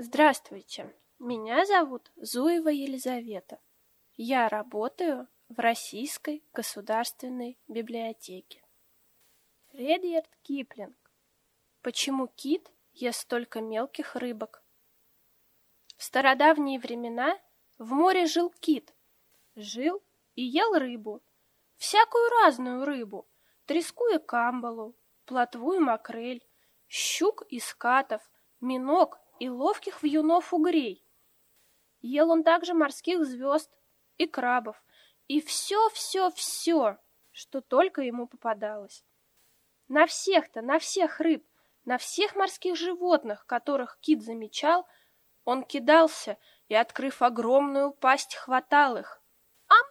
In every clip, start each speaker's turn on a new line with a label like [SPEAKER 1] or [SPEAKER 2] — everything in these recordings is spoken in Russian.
[SPEAKER 1] Здравствуйте, меня зовут Зуева Елизавета. Я работаю в Российской государственной библиотеке. Редьярд Киплинг. Почему кит ест столько мелких рыбок? В стародавние времена в море жил кит. Жил и ел рыбу, всякую разную рыбу, треску и камбалу, плотву и макрель, щук и скатов, миног и ловких вьюнов угрей. Ел он также морских звезд и крабов, и все-все-все, что только ему попадалось. На всех-то, на всех рыб, на всех морских животных, которых кит замечал, он кидался и, открыв огромную пасть, хватал их. Ам!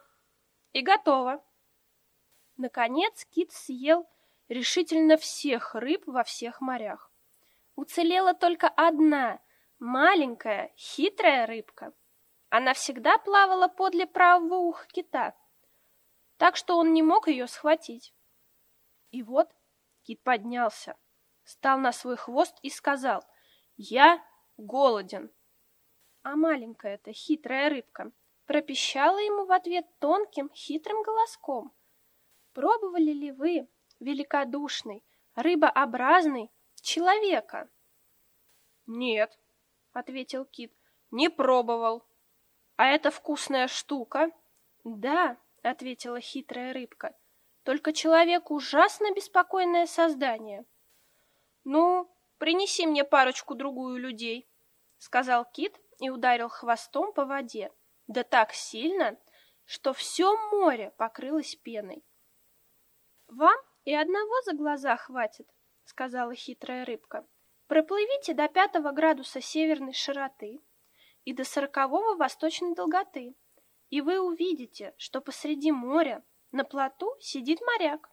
[SPEAKER 1] И готово. Наконец кит съел решительно всех рыб во всех морях. Уцелела только одна, маленькая, хитрая рыбка. Она всегда плавала подле правого уха кита, так что он не мог ее схватить. И вот кит поднялся, стал на свой хвост и сказал, «Я голоден». А маленькая-то хитрая рыбка пропищала ему в ответ тонким, хитрым голоском. «Пробовали ли вы, великодушный, рыбообразный, человека?
[SPEAKER 2] Нет, ответил кит. Не пробовал. А это вкусная штука?
[SPEAKER 1] Да, ответила хитрая рыбка. Только человек ужасно беспокойное создание.
[SPEAKER 2] Ну, принеси мне парочку другую людей, сказал кит и ударил хвостом по воде. Да так сильно, что все море покрылось пеной.
[SPEAKER 1] Вам и одного за глаза хватит, сказала хитрая рыбка. Проплывите до пятого градуса северной широты и до сорокового восточной долготы, и вы увидите, что посреди моря на плоту сидит моряк.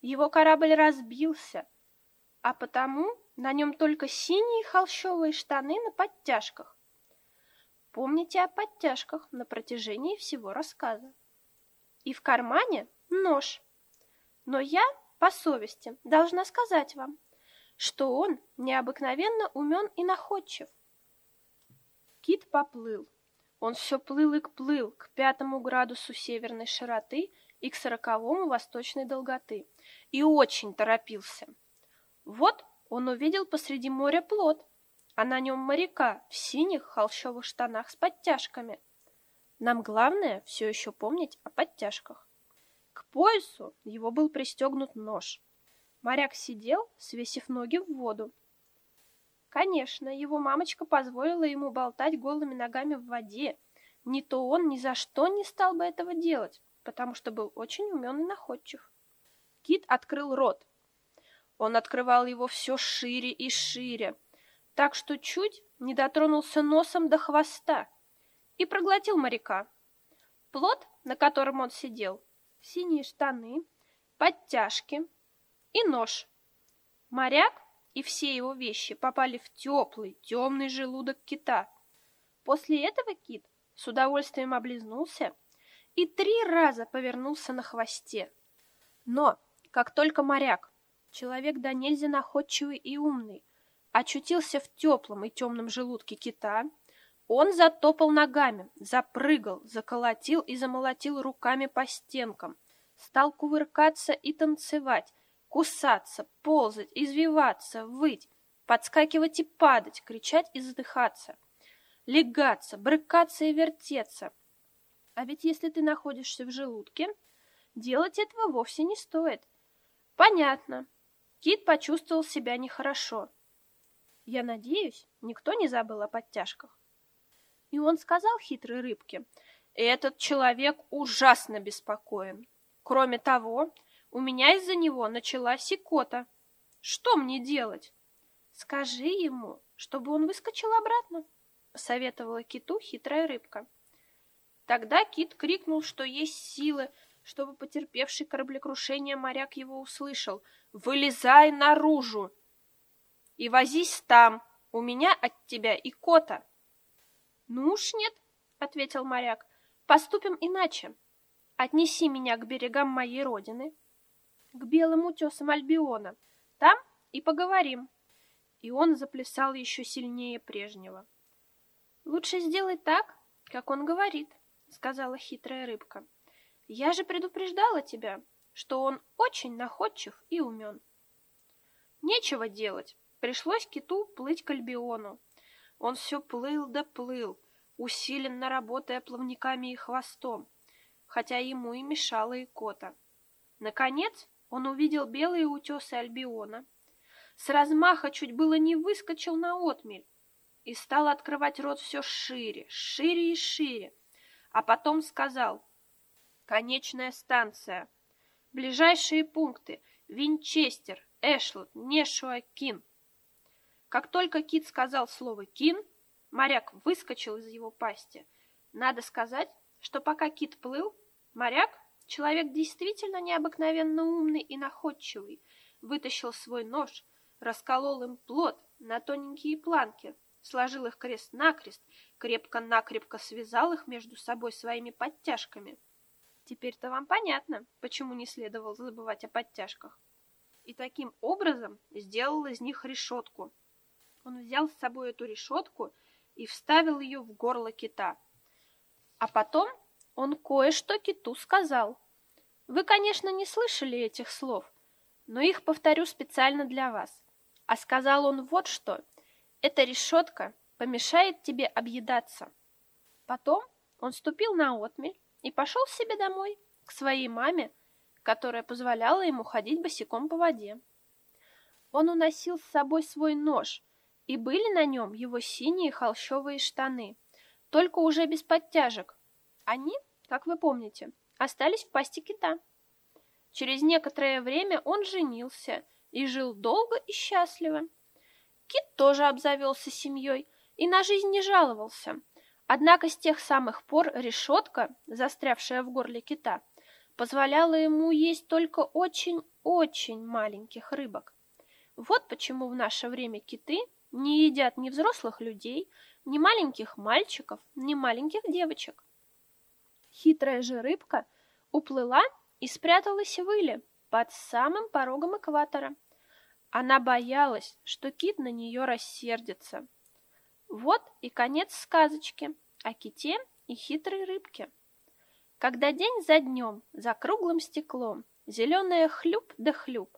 [SPEAKER 1] Его корабль разбился, а потому на нем только синие холщовые штаны на подтяжках. Помните о подтяжках на протяжении всего рассказа. И в кармане нож. Но я по совести должна сказать вам, что он необыкновенно умен и находчив. Кит поплыл. Он все плыл и плыл к пятому градусу северной широты и к сороковому восточной долготы, и очень торопился. Вот он увидел посреди моря плот, а на нем моряка в синих холщовых штанах с подтяжками. Нам главное все еще помнить о подтяжках. Поясу его был пристегнут нож. Моряк сидел, свесив ноги в воду. Конечно, его мамочка позволила ему болтать голыми ногами в воде. Не то он ни за что не стал бы этого делать, потому что был очень умен и находчив. Кит открыл рот. Он открывал его все шире и шире, так что чуть не дотронулся носом до хвоста и проглотил моряка. Плот, на котором он сидел, синие штаны, подтяжки и нож. Моряк и все его вещи попали в теплый, темный желудок кита. После этого кит с удовольствием облизнулся и три раза повернулся на хвосте. Но, как только моряк, человек да нельзя находчивый и умный, очутился в теплом и темном желудке кита, он затопал ногами, запрыгал, заколотил и замолотил руками по стенкам, стал кувыркаться и танцевать, кусаться, ползать, извиваться, выть, подскакивать и падать, кричать и задыхаться, легаться, брыкаться и вертеться. А ведь если ты находишься в желудке, делать этого вовсе не стоит. Понятно. Кит почувствовал себя нехорошо. Я надеюсь, никто не забыл о подтяжках. И он сказал хитрой рыбке, «Этот человек ужасно беспокоен. Кроме того, у меня из-за него началась икота. Что мне делать?» «Скажи ему, чтобы он выскочил обратно», — советовала киту хитрая рыбка. Тогда кит крикнул, что есть силы, чтобы потерпевший кораблекрушение моряк его услышал. «Вылезай наружу и возись там, у меня от тебя икота!» «Ну уж нет», — ответил моряк, — «поступим иначе. Отнеси меня к берегам моей родины, к белым утесам Альбиона. Там и поговорим.
[SPEAKER 2] и он заплясал еще сильнее прежнего.
[SPEAKER 1] «Лучше сделать так, как он говорит», — сказала хитрая рыбка. «Я же предупреждала тебя, что он очень находчив и умен».
[SPEAKER 2] Нечего делать, пришлось киту плыть к Альбиону. Он все плыл да плыл, усиленно работая плавниками и хвостом, хотя ему и мешала икота. Наконец он увидел белые утесы Альбиона, с размаха чуть было не выскочил на отмель и стал открывать рот все шире, шире и шире, а потом сказал «Конечная станция, ближайшие пункты Винчестер, Эшлот, Нешуа, Кин». Как только Кит сказал слово «Кин», моряк выскочил из его пасти. Надо сказать, что пока Кит плыл, моряк, человек действительно необыкновенно умный и находчивый, вытащил свой нож, расколол им плод на тоненькие планки, сложил их крест-накрест, крепко-накрепко связал их между собой своими подтяжками. Теперь-то вам понятно, почему не следовало забывать о подтяжках. И таким образом сделал из них решетку, он взял с собой эту решетку и вставил ее в горло кита. А потом он кое-что киту сказал. Вы, конечно, не слышали этих слов, но их повторю специально для вас. А сказал он вот что. Эта решетка помешает тебе объедаться. Потом он ступил на отмель и пошел себе домой, к своей маме, которая позволяла ему ходить босиком по воде. Он уносил с собой свой нож, и были на нем его синие холщовые штаны, только уже без подтяжек. Они, как вы помните, остались в пасти кита. Через некоторое время он женился и жил долго и счастливо. Кит тоже обзавелся семьей и на жизнь не жаловался. Однако с тех самых пор решетка, застрявшая в горле кита, позволяла ему есть только очень-очень маленьких рыбок. Вот почему в наше время киты – не едят ни взрослых людей, ни маленьких мальчиков, ни маленьких девочек. Хитрая же рыбка уплыла и спряталась в иле под самым порогом экватора. Она боялась, что кит на нее рассердится. Вот и конец сказочки о ките и хитрой рыбке. Когда день за днем, за круглым стеклом, зеленая хлюп да хлюп,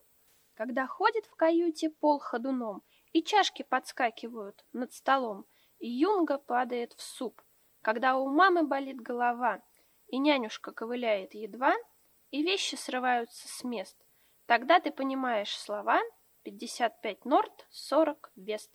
[SPEAKER 2] когда ходит в каюте пол ходуном и чашки подскакивают над столом, и юнга падает в суп, когда у мамы болит голова, и нянюшка ковыляет едва, и вещи срываются с мест. Тогда ты понимаешь слова 55 норт, 40 вест.